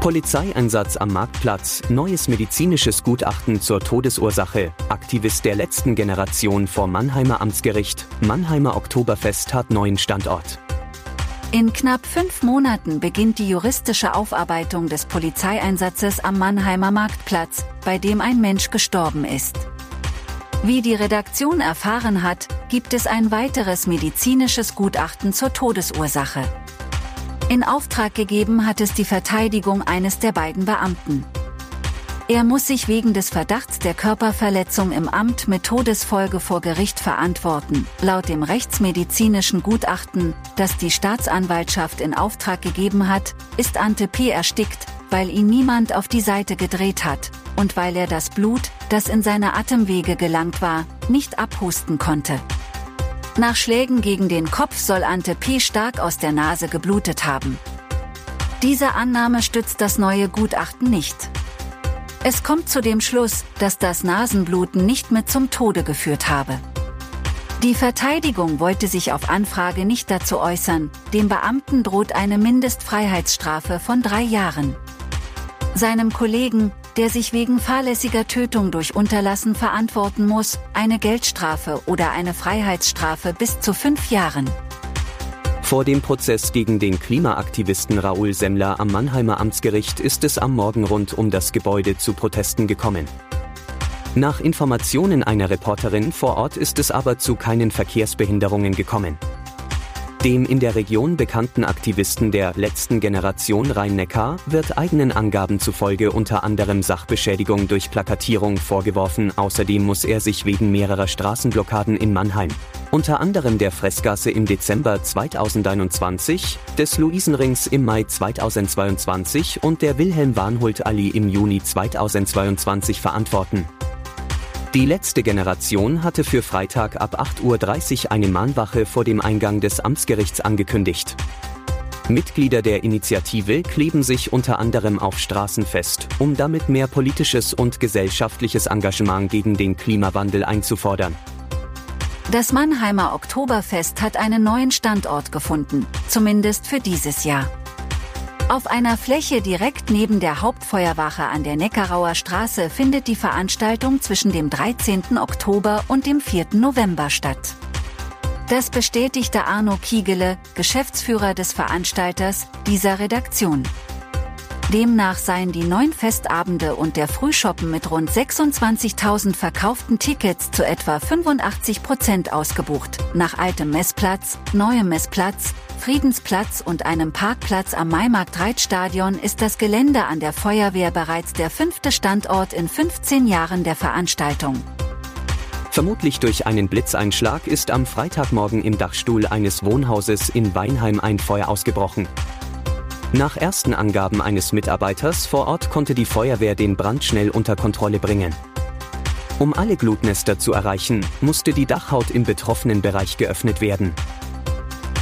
Polizeieinsatz am Marktplatz, neues medizinisches Gutachten zur Todesursache, Aktivist der letzten Generation vor Mannheimer Amtsgericht, Mannheimer Oktoberfest hat neuen Standort. In knapp fünf Monaten beginnt die juristische Aufarbeitung des Polizeieinsatzes am Mannheimer Marktplatz, bei dem ein Mensch gestorben ist. Wie die Redaktion erfahren hat, gibt es ein weiteres medizinisches Gutachten zur Todesursache. In Auftrag gegeben hat es die Verteidigung eines der beiden Beamten. Er muss sich wegen des Verdachts der Körperverletzung im Amt mit Todesfolge vor Gericht verantworten. Laut dem rechtsmedizinischen Gutachten, das die Staatsanwaltschaft in Auftrag gegeben hat, ist Ante P. erstickt, weil ihn niemand auf die Seite gedreht hat und weil er das Blut, das in seine Atemwege gelangt war, nicht abhusten konnte. Nach Schlägen gegen den Kopf soll Ante P. stark aus der Nase geblutet haben. Diese Annahme stützt das neue Gutachten nicht. Es kommt zu dem Schluss, dass das Nasenbluten nicht mit zum Tode geführt habe. Die Verteidigung wollte sich auf Anfrage nicht dazu äußern, dem Beamten droht eine Mindestfreiheitsstrafe von drei Jahren. Seinem Kollegen, der sich wegen fahrlässiger Tötung durch Unterlassen verantworten muss, eine Geldstrafe oder eine Freiheitsstrafe bis zu fünf Jahren. Vor dem Prozess gegen den Klimaaktivisten Raoul Semmler am Mannheimer Amtsgericht ist es am Morgen rund um das Gebäude zu Protesten gekommen. Nach Informationen einer Reporterin vor Ort ist es aber zu keinen Verkehrsbehinderungen gekommen. Dem in der Region bekannten Aktivisten der letzten Generation Rhein-Neckar wird eigenen Angaben zufolge unter anderem Sachbeschädigung durch Plakatierung vorgeworfen. Außerdem muss er sich wegen mehrerer Straßenblockaden in Mannheim, unter anderem der Fressgasse im Dezember 2021, des Luisenrings im Mai 2022 und der Wilhelm-Warnhult-Allee im Juni 2022 verantworten. Die letzte Generation hatte für Freitag ab 8.30 Uhr eine Mahnwache vor dem Eingang des Amtsgerichts angekündigt. Mitglieder der Initiative kleben sich unter anderem auf Straßen fest, um damit mehr politisches und gesellschaftliches Engagement gegen den Klimawandel einzufordern. Das Mannheimer Oktoberfest hat einen neuen Standort gefunden, zumindest für dieses Jahr. Auf einer Fläche direkt neben der Hauptfeuerwache an der Neckarauer Straße findet die Veranstaltung zwischen dem 13. Oktober und dem 4. November statt. Das bestätigte Arno Kiegele, Geschäftsführer des Veranstalters, dieser Redaktion. Demnach seien die neun Festabende und der Frühshoppen mit rund 26.000 verkauften Tickets zu etwa 85 Prozent ausgebucht. Nach altem Messplatz, neuem Messplatz, Friedensplatz und einem Parkplatz am Maimarkt-Reitstadion ist das Gelände an der Feuerwehr bereits der fünfte Standort in 15 Jahren der Veranstaltung. Vermutlich durch einen Blitzeinschlag ist am Freitagmorgen im Dachstuhl eines Wohnhauses in Weinheim ein Feuer ausgebrochen. Nach ersten Angaben eines Mitarbeiters vor Ort konnte die Feuerwehr den Brand schnell unter Kontrolle bringen. Um alle Glutnester zu erreichen, musste die Dachhaut im betroffenen Bereich geöffnet werden.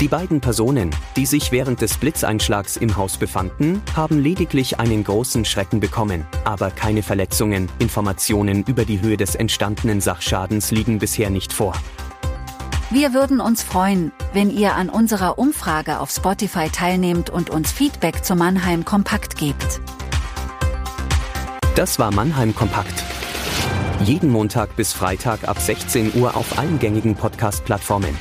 Die beiden Personen, die sich während des Blitzeinschlags im Haus befanden, haben lediglich einen großen Schrecken bekommen, aber keine Verletzungen. Informationen über die Höhe des entstandenen Sachschadens liegen bisher nicht vor. Wir würden uns freuen, wenn ihr an unserer Umfrage auf Spotify teilnehmt und uns Feedback zu Mannheim Kompakt gebt. Das war Mannheim Kompakt. Jeden Montag bis Freitag ab 16 Uhr auf allen gängigen Podcast-Plattformen.